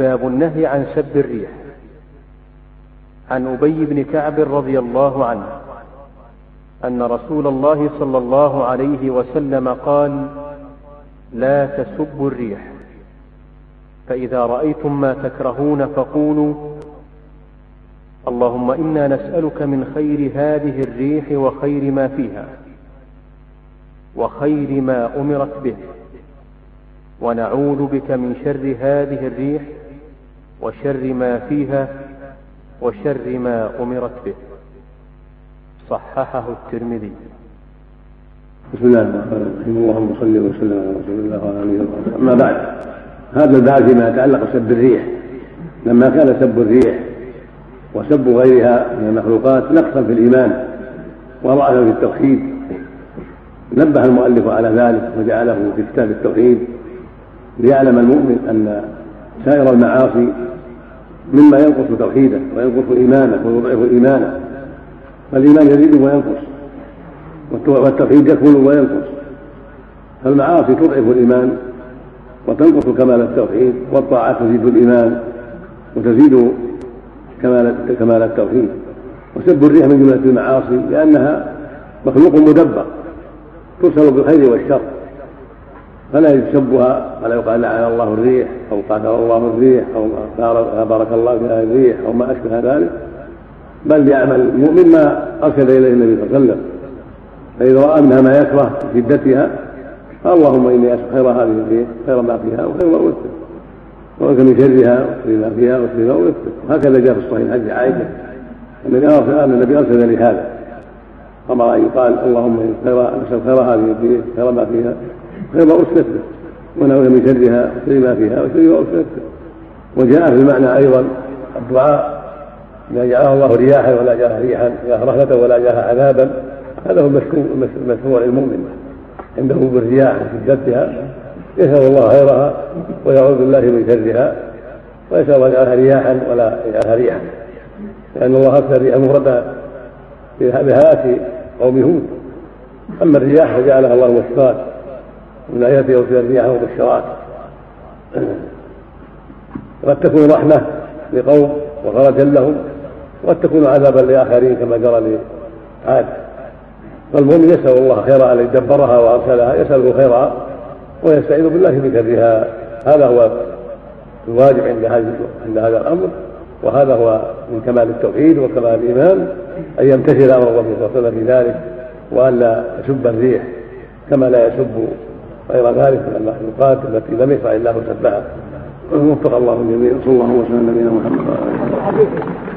باب النهي عن سب الريح. عن أبي بن كعب رضي الله عنه أن رسول الله صلى الله عليه وسلم قال لا تسبوا الريح. فإذا رأيتم ما تكرهون فقولوا اللهم إنا نسألك من خير هذه الريح وخير ما فيها وخير ما أمرت به ونعوذ بك من شر هذه الريح وشر ما فيها وشر ما أمرت به. صححه الترمذي. بسم الله الرحمن الرحيم. اللهم صل وسلم على رسول الله وعلى آله وصحبه. أما بعد هذا الباب فيما يتعلق بسب الريح. لما كان سب الريح وسب غيرها من المخلوقات نقصا في الإيمان وضعفا في التوحيد. نبه المؤلف على ذلك وجعله في كتاب التوحيد ليعلم المؤمن أن سائر المعاصي مما ينقص توحيده وينقص إيمانه ويضعف إيمانه. فالإيمان يزيد وينقص. والتوحيد يكمل وينقص. فالمعاصي تضعف الإيمان وتنقص كمال التوحيد والطاعات تزيد الإيمان وتزيد كمال كمال التوحيد. وسب الريح من جملة المعاصي لأنها مخلوق مدبر ترسل بالخير والشر. فلا يسبها ولا يقال لعن الله الريح أو قاتل الله الريح أو بارك الله في هذه الريح أو ما أشبه ذلك. بل يعمل المؤمن ما أرشد إليه النبي صلى الله عليه وسلم. فإذا رأى منها ما يكره شدتها اللهم إني أسأل خير هذه الريح خير ما فيها وخير ما ارسل وانك من شرها وشر ما فيها وشر ما ارسل هكذا جاء في الصحيح حديث عائشة. ان النبي ارسل لهذا أمر أن يقال اللهم خير نسال خير هذه الريح خير ما فيها. خير ما ونعوذ من شرها وشر ما فيها وشر ما به وجاء في المعنى أيضا الدعاء إذا جعلها الله رياحا ولا جاءها ريحا جاءها رحمة ولا جاءها عذابا هذا هو المشروع المؤمن عنده بالرياح وشدتها يسال الله خيرها ويعوذ بالله من شرها ويسأل الله يجعلها رياحا ولا يجعلها ريحا. لأن الله أرسل الريح مفردا بهلاك قوم هود. أما الرياح فجعلها الله مشفاة من اياته يرسل الرياح مبشرات قد تكون رحمة لقوم وخرجا لهم وقد تكون عذابا لآخرين كما جرى لعاد. فالمؤمن يسأل الله خيرا ان يدبرها وأرسلها يسأله خيرا ويستعيذ بالله من شرها. هذا هو الواجب عند هذا عند هذا الأمر وهذا هو من كمال التوحيد وكمال الإيمان أن يمتثل أمر الرسول صلى الله عليه وسلم في ذلك وأن لا يسب الريح كما لا يسب غير ذلك من المخلوقات التي لم يشرع الله سبها وفق الله الجميع صلى الله وسلم على نبينا محمد وعلى آله